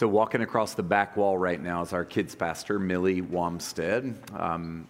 So, walking across the back wall right now is our kids' pastor, Millie Wamstead. Um,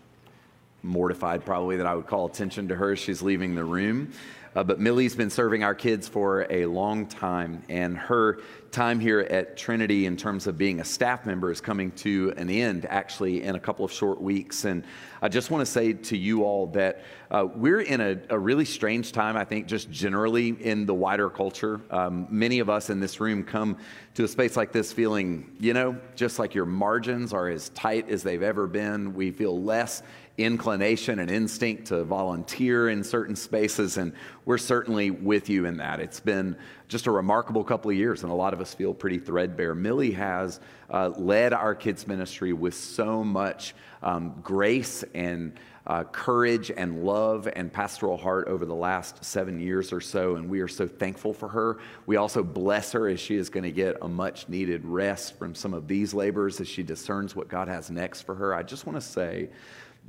mortified, probably, that I would call attention to her. She's leaving the room. Uh, but Millie's been serving our kids for a long time, and her time here at Trinity in terms of being a staff member is coming to an end actually in a couple of short weeks. And I just want to say to you all that uh, we're in a, a, really strange time, I think, just generally in the wider culture. Um, many of us in this room come to a space like this feeling, you know, just like your margins are as tight as they've ever been. We feel less inclination and instinct to volunteer in certain spaces, and we're certainly with you in that. It's been just a remarkable couple of years, and a lot of us feel pretty threadbare. Millie has uh, led our kids' ministry with so much um, grace and uh, courage and love and pastoral heart over the last seven years or so, and we are so thankful for her. We also bless her as she is going to get a much needed rest from some of these labors as she discerns what God has next for her. I just want to say,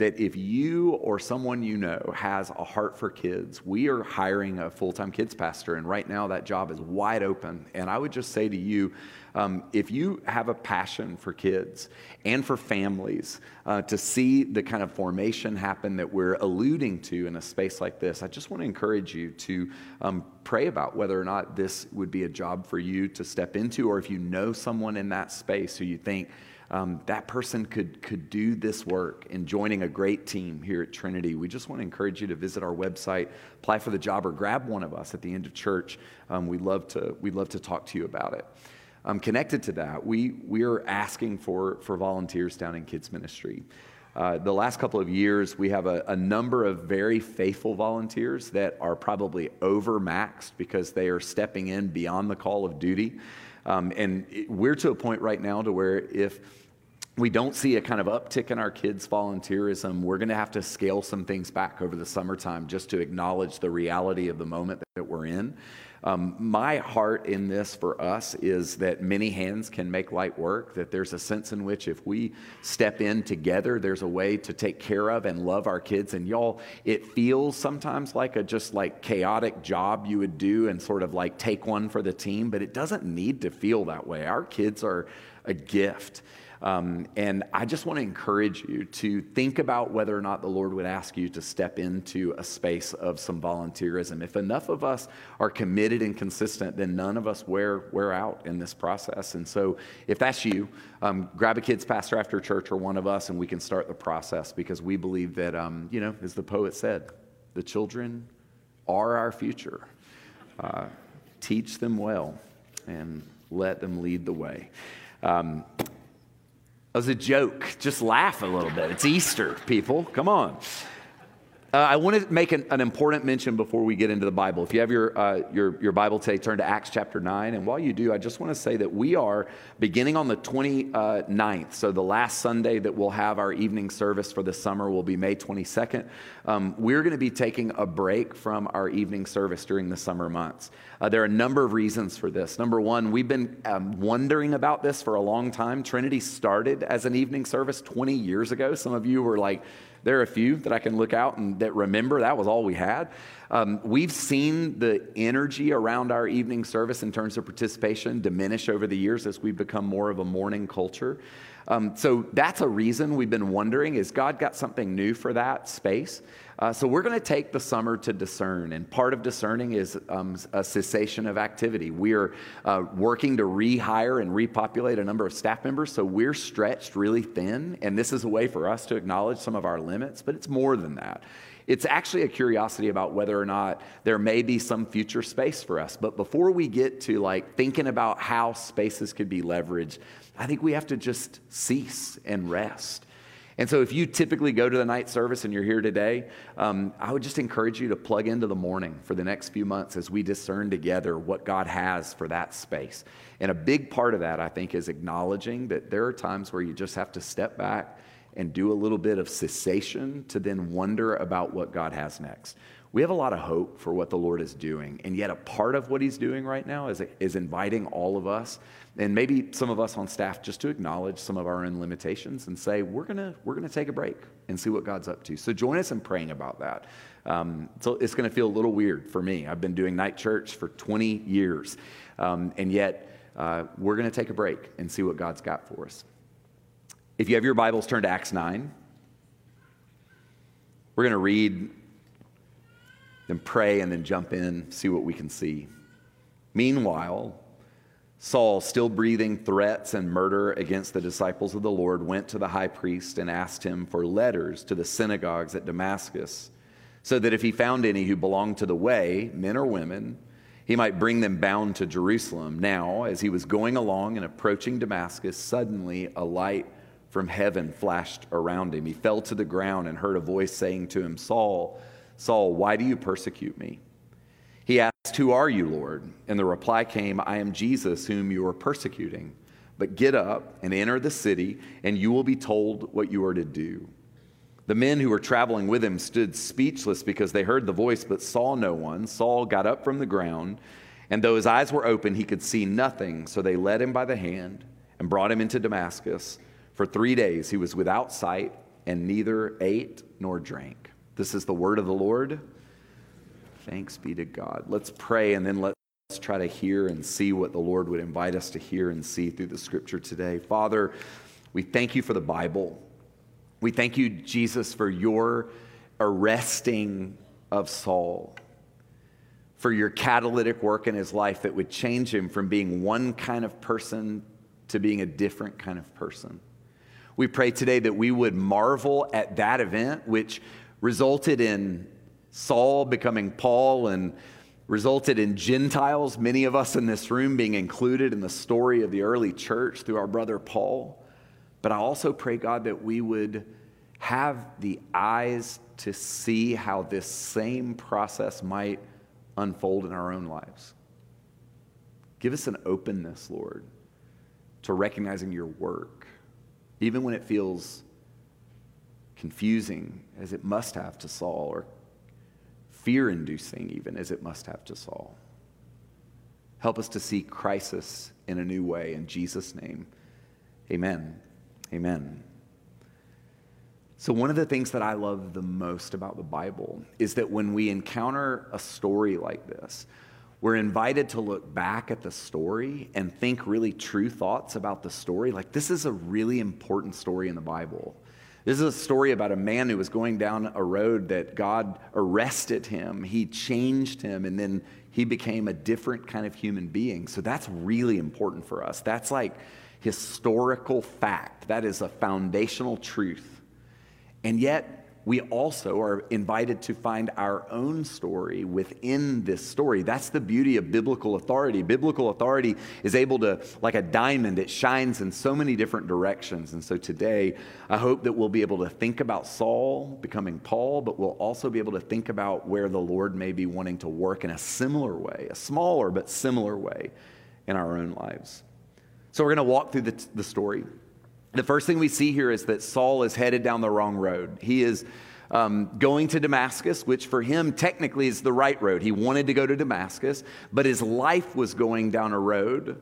that if you or someone you know has a heart for kids, we are hiring a full time kids pastor, and right now that job is wide open. And I would just say to you, um, if you have a passion for kids and for families, uh, to see the kind of formation happen that we're alluding to in a space like this, I just want to encourage you to um, pray about whether or not this would be a job for you to step into, or if you know someone in that space who you think, um, that person could, could do this work in joining a great team here at Trinity, we just want to encourage you to visit our website, apply for the job, or grab one of us at the end of church. Um, we'd, love to, we'd love to talk to you about it. Um, connected to that, we, we are asking for, for volunteers down in kids ministry. Uh, the last couple of years, we have a, a, number of very faithful volunteers that are probably overmaxed because they are stepping in beyond the call of duty. Um, and it, we're to a point right now to where if we don't see a kind of uptick in our kids' volunteerism, we're going to have to scale some things back over the summertime just to acknowledge the reality of the moment that we're in. Um, my heart in this for us is that many hands can make light work, that there's a sense in which if we step in together, there's a way to take care of and love our kids. And y'all, it feels sometimes like a just like chaotic job you would do and sort of like take one for the team, but it doesn't need to feel that way. Our kids are a gift. Um, and I just want to encourage you to think about whether or not the Lord would ask you to step into a space of some volunteerism. If enough of us are committed and consistent, then none of us wear, wear out in this process. And so if that's you, um, grab a kid's pastor after church or one of us, and we can start the process because we believe that, um, you know, as the poet said, the children are our future. Uh, teach them well and let them lead the way. Um, as a joke. Just laugh a little bit. It's Easter, people. Come on. Uh, I want to make an, an, important mention before we get into the Bible. If you have your, uh, your, your Bible today, turn to Acts chapter 9. And while you do, I just want to say that we are beginning on the 29th. So the last Sunday that we'll have our evening service for the summer will be May 22nd. Um, we're going to be taking a break from our evening service during the summer months. Uh, there are a number of reasons for this. Number one, we've been um, wondering about this for a long time. Trinity started as an evening service 20 years ago. Some of you were like, there are a few that I can look out and that remember that was all we had. Um, we've seen the energy around our evening service in terms of participation diminish over the years as we've become more of a morning culture. Um, so that's a reason we've been wondering is God got something new for that space? Uh, so we're going to take the summer to discern, and part of discerning is um, a cessation of activity. We are uh, working to rehire and repopulate a number of staff members, so we're stretched really thin, and this is a way for us to acknowledge some of our limits, but it's more than that. It's actually a curiosity about whether or not there may be some future space for us. But before we get to like thinking about how spaces could be leveraged, I think we have to just cease and rest and so, if you typically go to the night service and you're here today, um, I would just encourage you to plug into the morning for the next few months as we discern together what God has for that space. And a big part of that, I think, is acknowledging that there are times where you just have to step back and do a little bit of cessation to then wonder about what God has next. We have a lot of hope for what the Lord is doing, and yet a part of what He's doing right now is, is inviting all of us and maybe some of us on staff just to acknowledge some of our own limitations and say we're gonna we're gonna take a break and see what god's up to so join us in praying about that um, so it's gonna feel a little weird for me i've been doing night church for 20 years um, and yet uh, we're going to take a break and see what God's got for us. If you have your Bibles, turn to Acts 9. We're going to read, then pray, and then jump in, see what we can see. Meanwhile, Saul, still breathing threats and murder against the disciples of the Lord, went to the high priest and asked him for letters to the synagogues at Damascus, so that if he found any who belonged to the way, men or women, he might bring them bound to Jerusalem. Now, as he was going along and approaching Damascus, suddenly a light from heaven flashed around him. He fell to the ground and heard a voice saying to him, Saul, Saul, why do you persecute me? He asked, Who are you, Lord? And the reply came, I am Jesus, whom you are persecuting. But get up and enter the city, and you will be told what you are to do. The men who were traveling with him stood speechless because they heard the voice but saw no one. Saul got up from the ground, and though his eyes were open, he could see nothing. So they led him by the hand and brought him into Damascus. For three days he was without sight and neither ate nor drank. This is the word of the Lord. Thanks be to God. Let's pray and then let's try to hear and see what the Lord would invite us to hear and see through the scripture today. Father, we thank you for the Bible. We thank you, Jesus, for your arresting of Saul, for your catalytic work in his life that would change him from being one kind of person to being a different kind of person. We pray today that we would marvel at that event, which resulted in Saul becoming Paul and resulted in Gentiles, many of us in this room being included in the story of the early church through our brother Paul. But I also pray, God, that we would have the eyes to see how this same process might unfold in our own lives. Give us an openness, Lord, to recognizing your work, even when it feels confusing, as it must have to Saul, or fear inducing, even as it must have to Saul. Help us to see crisis in a new way. In Jesus' name, amen. Amen. So, one of the things that I love the most about the Bible is that when we encounter a story like this, we're invited to look back at the story and think really true thoughts about the story. Like, this is a really important story in the Bible. This is a story about a man who was going down a road that God arrested him, he changed him, and then he became a different kind of human being. So, that's really important for us. That's like historical fact. That is a foundational truth. And yet, we also are invited to find our own story within this story. That's the beauty of biblical authority. Biblical authority is able to, like a diamond, it shines in so many different directions. And so today, I hope that we'll be able to think about Saul becoming Paul, but we'll also be able to think about where the Lord may be wanting to work in a similar way, a smaller but similar way in our own lives. So we're going to walk through the, the story. The first thing we see here is that Saul is headed down the wrong road. He is um, going to Damascus, which for him technically is the right road. He wanted to go to Damascus, but his life was going down a road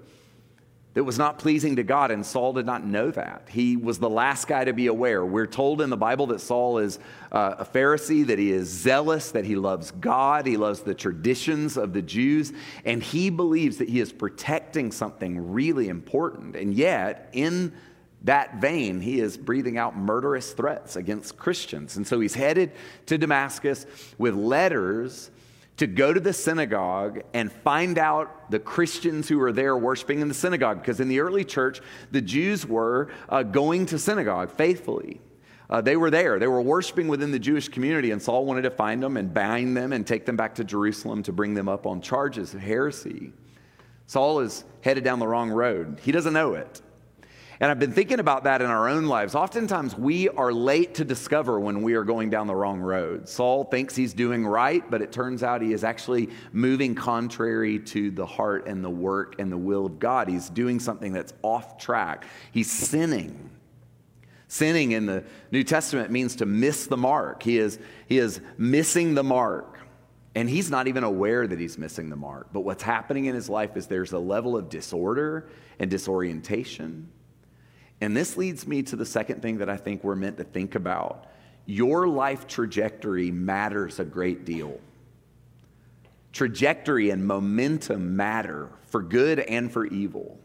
that was not pleasing to God, and Saul did not know that. He was the last guy to be aware. We're told in the Bible that Saul is uh, a Pharisee, that he is zealous, that he loves God, he loves the traditions of the Jews, and he believes that he is protecting something really important. And yet, in that vein, he is breathing out murderous threats against Christians. And so he's headed to Damascus with letters to go to the synagogue and find out the Christians who are there worshiping in the synagogue. Because in the early church, the Jews were uh, going to synagogue faithfully. Uh, they were there. They were worshiping within the Jewish community, and Saul wanted to find them and bind them and take them back to Jerusalem to bring them up on charges of heresy. Saul is headed down the wrong road. He doesn't know it. And I've been thinking about that in our own lives. Oftentimes, we are late to discover when we are going down the wrong road. Saul thinks he's doing right, but it turns out he is actually moving contrary to the heart and the work and the will of God. He's doing something that's off track, he's sinning. Sinning in the New Testament means to miss the mark. He is, he is missing the mark. And he's not even aware that he's missing the mark. But what's happening in his life is there's a level of disorder and disorientation and this leads me to the second thing that I think we're meant to think about. Your life trajectory matters a great deal. Trajectory and momentum matter for good and for evil.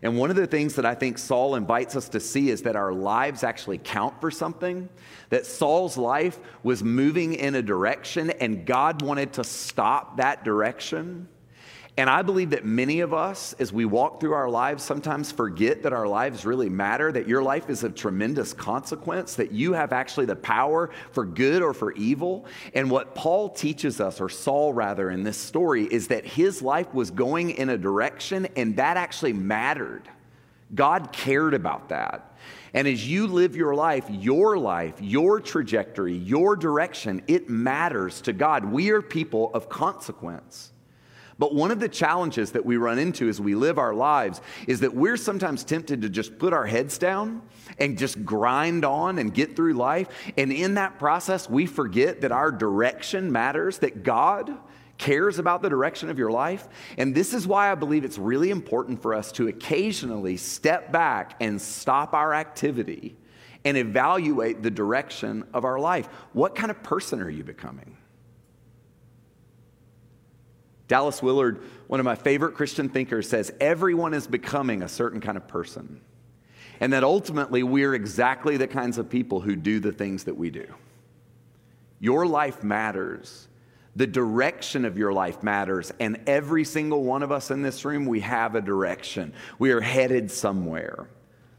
And one of the things that I think Saul invites us to see is that our lives actually count for something. That Saul's life was moving in a direction and God wanted to stop that direction. And I believe that many of us, as we walk through our lives, sometimes forget that our lives really matter, that your life is of tremendous consequence, that you have actually the power for good or for evil. And what Paul teaches us, or Saul rather, in this story, is that his life was going in a direction and that actually mattered. God cared about that. And as you live your life, your life, your trajectory, your direction, it matters to God. We are people of consequence. But one of the challenges that we run into as we live our lives is that we're sometimes tempted to just put our heads down and just grind on and get through life. And in that process, we forget that our direction matters, that God cares about the direction of your life. And this is why I believe it's really important for us to occasionally step back and stop our activity and evaluate the direction of our life. What kind of person are you becoming? Dallas Willard, one of my favorite Christian thinkers, says everyone is becoming a certain kind of person. And that ultimately we're exactly the kinds of people who do the things that we do. Your life matters. The direction of your life matters. And every single one of us in this room, we have a direction. We are headed somewhere.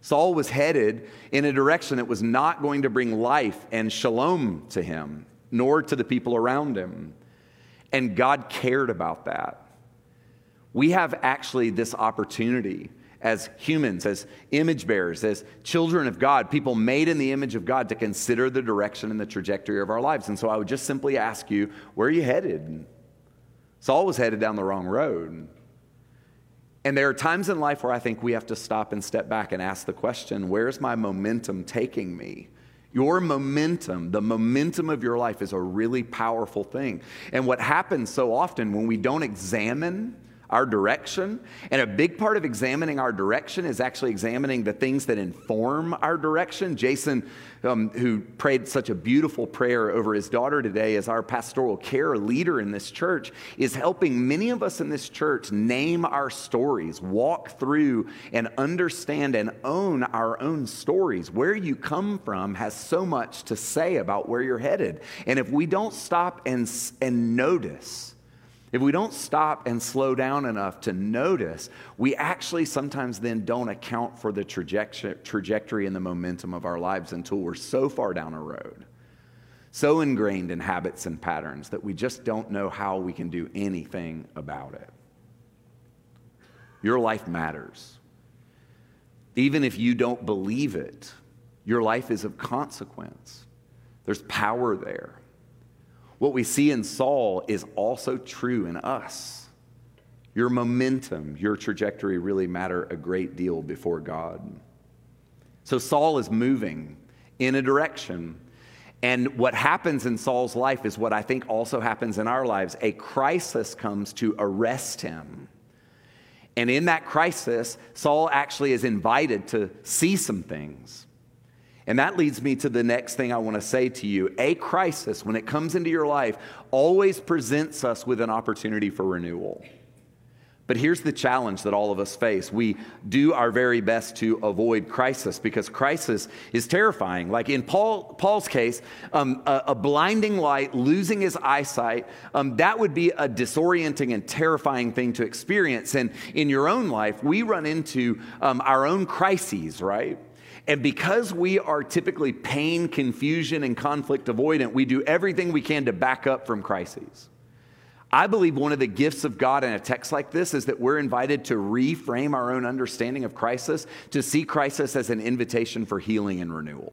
Saul was headed in a direction that was not going to bring life and shalom to him, nor to the people around him. And God cared about that. We have actually this opportunity as humans, as image bearers, as children of God, people made in the image of God, to consider the direction and the trajectory of our lives. And so I would just simply ask you, where are you headed? Saul was headed down the wrong road. And there are times in life where I think we have to stop and step back and ask the question where's my momentum taking me? Your momentum, the momentum of your life is a really powerful thing. And what happens so often when we don't examine our direction, and a big part of examining our direction is actually examining the things that inform our direction. Jason um, who prayed such a beautiful prayer over his daughter today as our pastoral care leader in this church, is helping many of us in this church name our stories, walk through and understand and own our own stories. Where you come from has so much to say about where you're headed. And if we don't stop and, and notice, if we don't stop and slow down enough to notice, we actually sometimes then don't account for the trajectory and the momentum of our lives until we're so far down a road, so ingrained in habits and patterns that we just don't know how we can do anything about it. Your life matters. Even if you don't believe it, your life is of consequence. There's power there. What we see in Saul is also true in us. Your momentum, your trajectory really matter a great deal before God. So Saul is moving in a direction. And what happens in Saul's life is what I think also happens in our lives. A crisis comes to arrest him. And in that crisis, Saul actually is invited to see some things. And that leads me to the next thing I want to say to you. A crisis, when it comes into your life, always presents us with an opportunity for renewal. But here's the challenge that all of us face. We do our very best to avoid crisis because crisis is terrifying. Like in Paul, Paul's case, um, a, a, blinding light, losing his eyesight, um, that would be a disorienting and terrifying thing to experience. And in your own life, we run into um, our own crises, right? And because we are typically pain, confusion, and conflict avoidant, we do everything we can to back up from crises. I believe one of the gifts of God in a text like this is that we're invited to reframe our own understanding of crisis, to see crisis as an invitation for healing and renewal.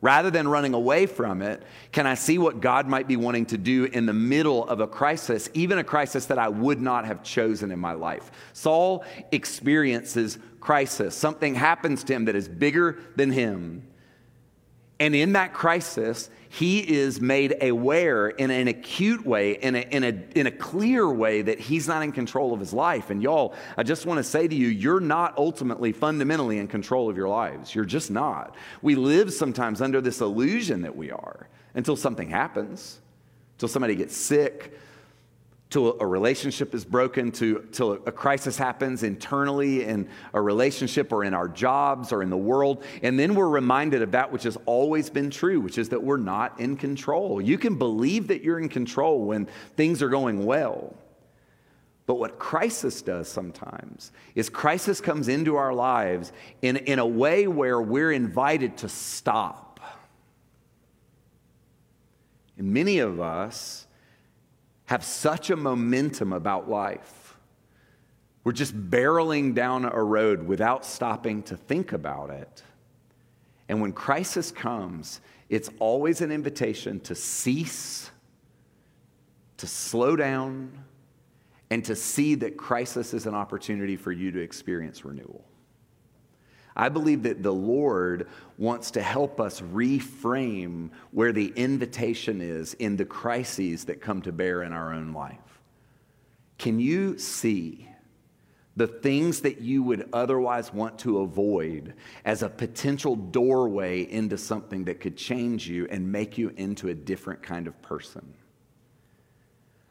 Rather than running away from it, can I see what God might be wanting to do in the middle of a crisis, even a crisis that I would not have chosen in my life? Saul experiences crisis. Something happens to him that is bigger than him. And in that crisis, he is made aware in an acute way, in a, in, a, in a clear way that he's not in control of his life. And y'all, I just want to say to you, you're not ultimately fundamentally in control of your lives. You're just not. We live sometimes under this illusion that we are until something happens, until somebody gets sick, till a relationship is broken, to, till a crisis happens internally in a relationship or in our jobs or in the world. And then we're reminded of that which has always been true, which is that we're not in control. You can believe that you're in control when things are going well. But what crisis does sometimes is crisis comes into our lives in, in a way where we're invited to stop. And many of us, have such a momentum about life. We're just barreling down a road without stopping to think about it. And when crisis comes, it's always an invitation to cease, to slow down, and to see that crisis is an opportunity for you to experience renewal. I believe that the Lord wants to help us reframe where the invitation is in the crises that come to bear in our own life. Can you see the things that you would otherwise want to avoid as a potential doorway into something that could change you and make you into a different kind of person?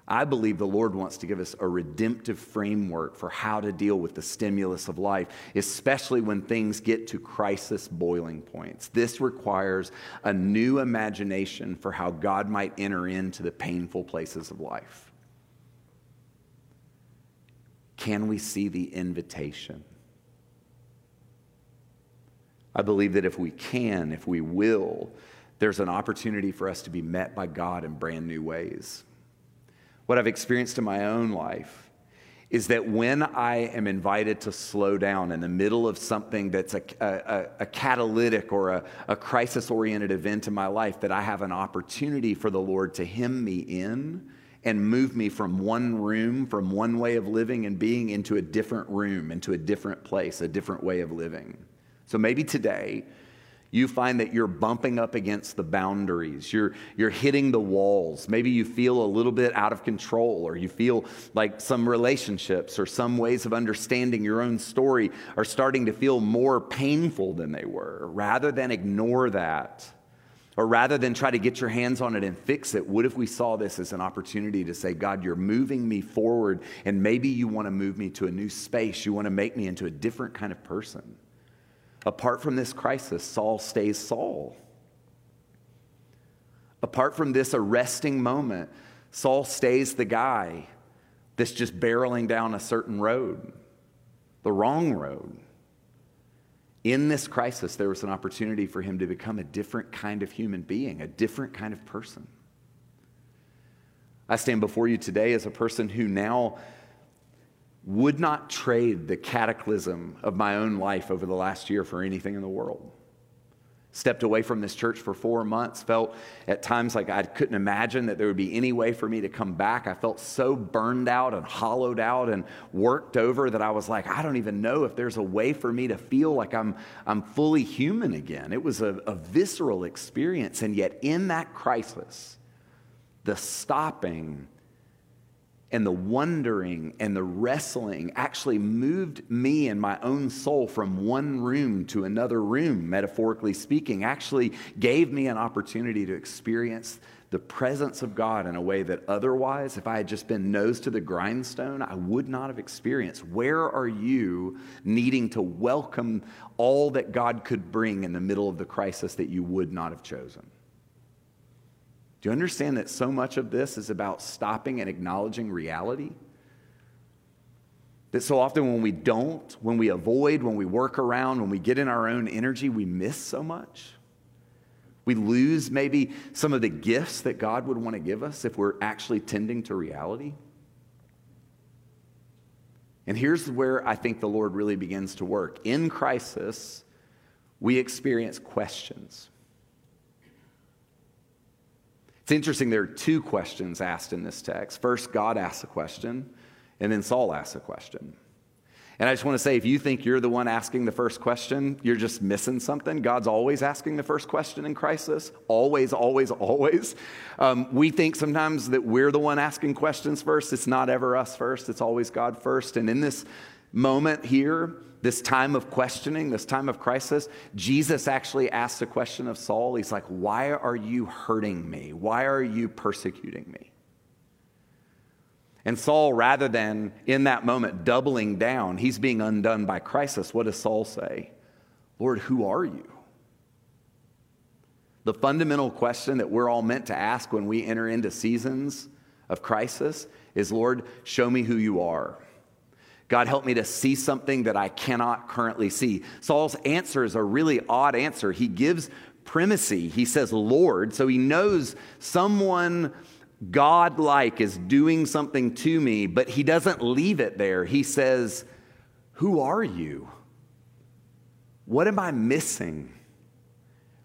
I believe the Lord wants to give us a redemptive framework for how to deal with the stimulus of life, especially when things get to crisis boiling points. This requires a new imagination for how God might enter into the painful places of life. Can we see the invitation? I believe that if we can, if we will, there's an opportunity for us to be met by God in brand new ways what I've experienced in my own life is that when I am invited to slow down in the middle of something that's a, a, a catalytic or a, a crisis oriented event in my life, that I have an opportunity for the Lord to hem me in and move me from one room, from one way of living and being into a different room, into a different place, a different way of living. So maybe today, you find that you're bumping up against the boundaries. You're, you're hitting the walls. Maybe you feel a little bit out of control, or you feel like some relationships or some ways of understanding your own story are starting to feel more painful than they were. Rather than ignore that, or rather than try to get your hands on it and fix it, what if we saw this as an opportunity to say, God, you're moving me forward, and maybe you want to move me to a new space. You want to make me into a different kind of person. Apart from this crisis, Saul stays Saul. Apart from this arresting moment, Saul stays the guy that's just barreling down a certain road, the wrong road. In this crisis, there was an opportunity for him to become a different kind of human being, a different kind of person. I stand before you today as a person who now would not trade the cataclysm of my own life over the last year for anything in the world. Stepped away from this church for four months, felt at times like I couldn't imagine that there would be any way for me to come back. I felt so burned out and hollowed out and worked over that I was like, I don't even know if there's a way for me to feel like I'm, I'm fully human again. It was a, a visceral experience. And yet, in that crisis, the stopping, and the wondering and the wrestling actually moved me and my own soul from one room to another room, metaphorically speaking, actually gave me an opportunity to experience the presence of God in a way that otherwise, if I had just been nose to the grindstone, I would not have experienced. Where are you needing to welcome all that God could bring in the middle of the crisis that you would not have chosen? Do you understand that so much of this is about stopping and acknowledging reality? That so often when we don't, when we avoid, when we work around, when we get in our own energy, we miss so much. We lose maybe some of the gifts that God would want to give us if we're actually tending to reality. And here's where I think the Lord really begins to work. In crisis, we experience questions. It's interesting, there are two questions asked in this text. First, God asks a question, and then Saul asks a question. And I just want to say if you think you're the one asking the first question, you're just missing something. God's always asking the first question in crisis. Always, always, always. Um, we think sometimes that we're the one asking questions first. It's not ever us first, it's always God first. And in this moment here, this time of questioning, this time of crisis, Jesus actually asks a question of Saul. He's like, Why are you hurting me? Why are you persecuting me? And Saul, rather than in that moment doubling down, he's being undone by crisis. What does Saul say? Lord, who are you? The fundamental question that we're all meant to ask when we enter into seasons of crisis is Lord, show me who you are. God, help me to see something that I cannot currently see. Saul's answer is a really odd answer. He gives primacy. He says, Lord, so he knows someone God-like is doing something to me, but he doesn't leave it there. He says, Who are you? What am I missing?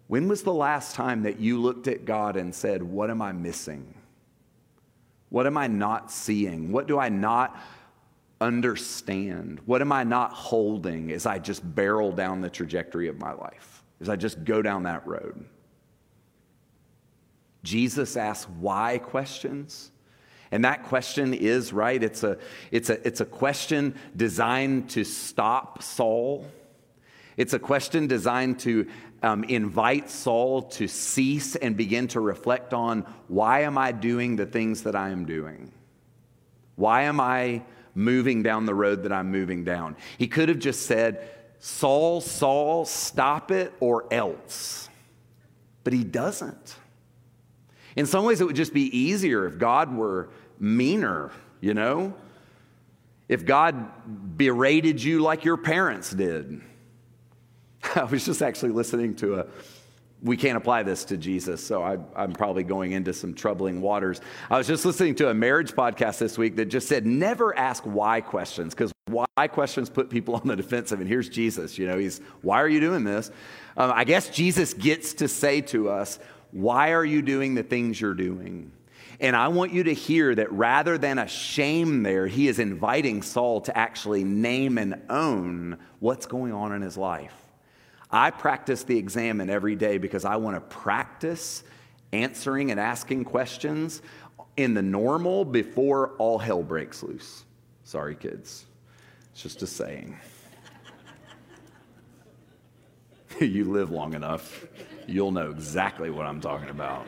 When was the last time that you looked at God and said, What am I missing? What am I not seeing? What do I not understand? What am I not holding as I just barrel down the trajectory of my life, as I just go down that road? Jesus asks why questions. And that question is, right, it's a, it's, a, it's a question designed to stop Saul. It's a question designed to um, invite Saul to cease and begin to reflect on why am I doing the things that I am doing? Why am I moving down the road that I'm moving down? He could have just said, Saul, Saul, stop it or else. But he doesn't. In some ways, it would just be easier if God were meaner, you know? If God berated you like your parents did. I was just actually listening to a, we can't apply this to Jesus, so I, am probably going into some troubling waters. I was just listening to a marriage podcast this week that just said never ask why questions, because why questions put people on the defensive. And here's Jesus, you know, he's, why are you doing this? Um, I guess Jesus gets to say to us, why are you doing the things you're doing? And I want you to hear that rather than a shame there, he is inviting Saul to actually name and own what's going on in his life. I practice the examen every day because I want to practice answering and asking questions in the normal before all hell breaks loose. Sorry, kids. It's just a saying. you live long enough you'll know exactly what I'm talking about.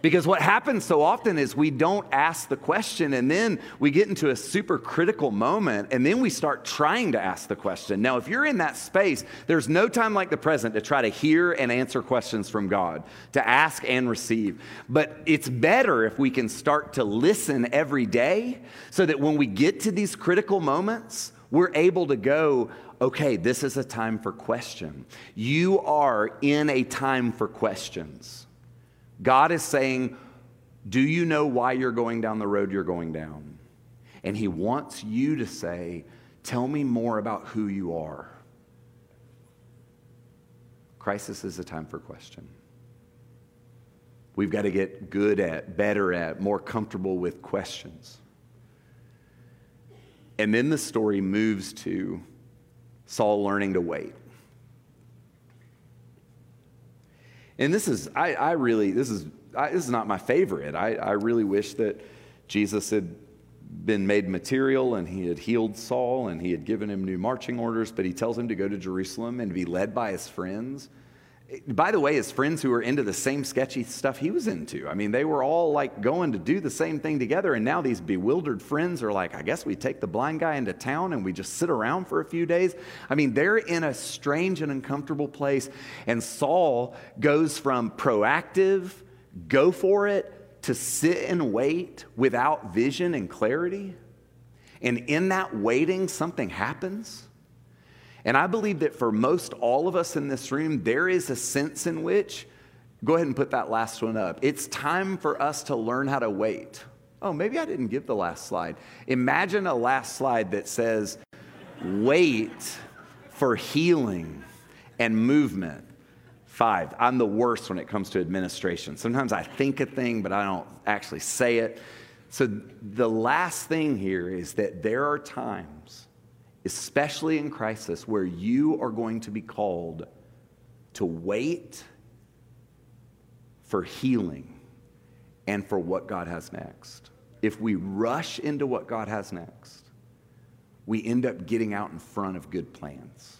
Because what happens so often is we don't ask the question and then we get into a super critical moment and then we start trying to ask the question. Now, if you're in that space, there's no time like the present to try to hear and answer questions from God, to ask and receive. But it's better if we can start to listen every day so that when we get to these critical moments, we're able to go, okay, this is a time for question. You are in a time for questions. God is saying, Do you know why you're going down the road you're going down? And He wants you to say, Tell me more about who you are. Crisis is a time for question. We've got to get good at, better at, more comfortable with questions. And then the story moves to Saul learning to wait. And this is, I, I really, this is, I, this is not my favorite. I, I really wish that Jesus had been made material and he had healed Saul and he had given him new marching orders, but he tells him to go to Jerusalem and be led by his friends by the way, his friends who were into the same sketchy stuff he was into. I mean, they were all like going to do the same thing together. And now these bewildered friends are like, I guess we take the blind guy into town and we just sit around for a few days. I mean, they're in a strange and uncomfortable place. And Saul goes from proactive, go for it, to sit and wait without vision and clarity. And in that waiting, something happens. And I believe that for most all of us in this room, there is a sense in which, go ahead and put that last one up. It's time for us to learn how to wait. Oh, maybe I didn't give the last slide. Imagine a last slide that says, wait for healing and movement. Five, I'm the worst when it comes to administration. Sometimes I think a thing, but I don't actually say it. So the last thing here is that there are times especially in crisis, where you are going to be called to wait for healing and for what God has next. If we rush into what God has next, we end up getting out in front of good plans.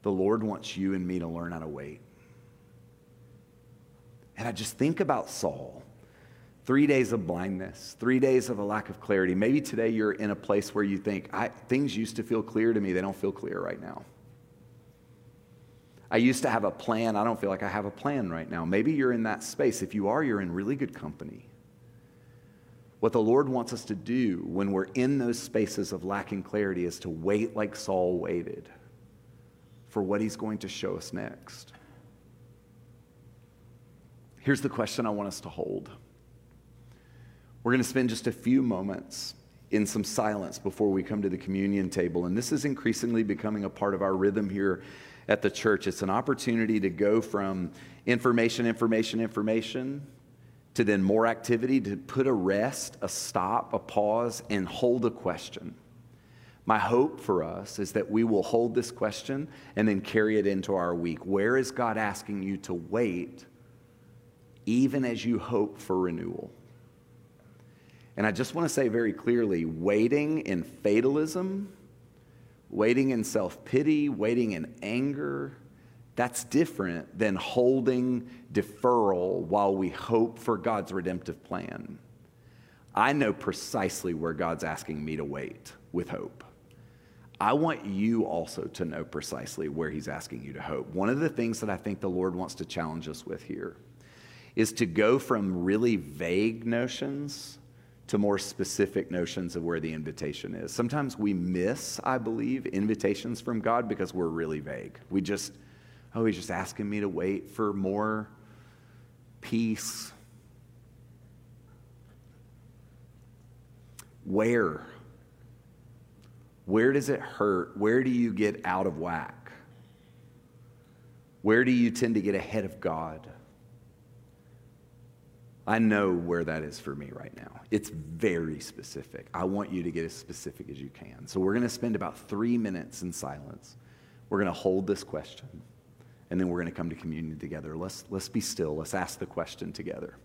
The Lord wants you and me to learn how to wait. And I just think about Saul Three days of blindness, three days of a lack of clarity. Maybe today you're in a place where you think, things used to feel clear to me, they don't feel clear right now. I used to have a plan. I don't feel like I have a plan right now. Maybe you're in that space. If you are, you're in really good company. What the Lord wants us to do when we're in those spaces of lacking clarity is to wait like Saul waited for what he's going to show us next. Here's the question I want us to hold. We're going to spend just a few moments in some silence before we come to the communion table. And this is increasingly becoming a part of our rhythm here at the church. It's an opportunity to go from information, information, information to then more activity, to put a rest, a stop, a pause, and hold a question. My hope for us is that we will hold this question and then carry it into our week. Where is God asking you to wait even as you hope for renewal? And I just want to say very clearly waiting in fatalism, waiting in self pity, waiting in anger, that's different than holding deferral while we hope for God's redemptive plan. I know precisely where God's asking me to wait with hope. I want you also to know precisely where He's asking you to hope. One of the things that I think the Lord wants to challenge us with here is to go from really vague notions to more specific notions of where the invitation is. Sometimes we miss, I believe, invitations from God because we're really vague. We just, Oh, he's just asking me to wait for more peace. Where? Where does it hurt? Where do you get out of whack? Where do you tend to get ahead of God? I know where that is for me right now. It's very specific. I want you to get as specific as you can. So, we're going to spend about three minutes in silence. We're going to hold this question and then we're going to come to communion together. Let's, let's be still. Let's ask the question together.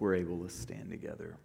We're able to stand together.